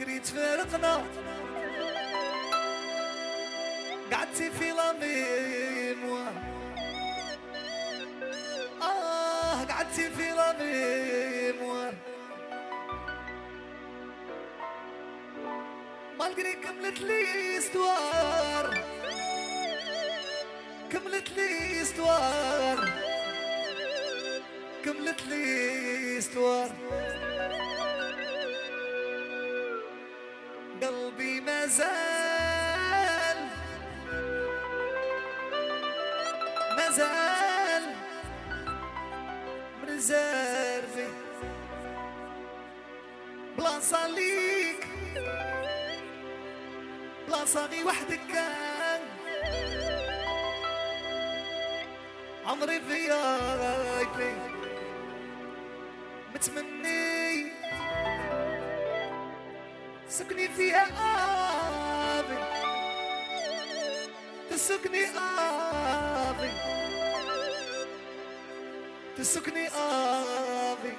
مالقري تفارقنا قعدتي في لا ميموار آه قعدتي في لا ميموار مالقري كملت لي استوار. كملت لي استوار. كملت لي استوار. قلبي ما زال. ما زال. مرزرفي بلاصة ليك بلاصة غي وحدك كان. عمري في غايبي متمني. سكني فيها آبي تسكني آبي تسكني آبي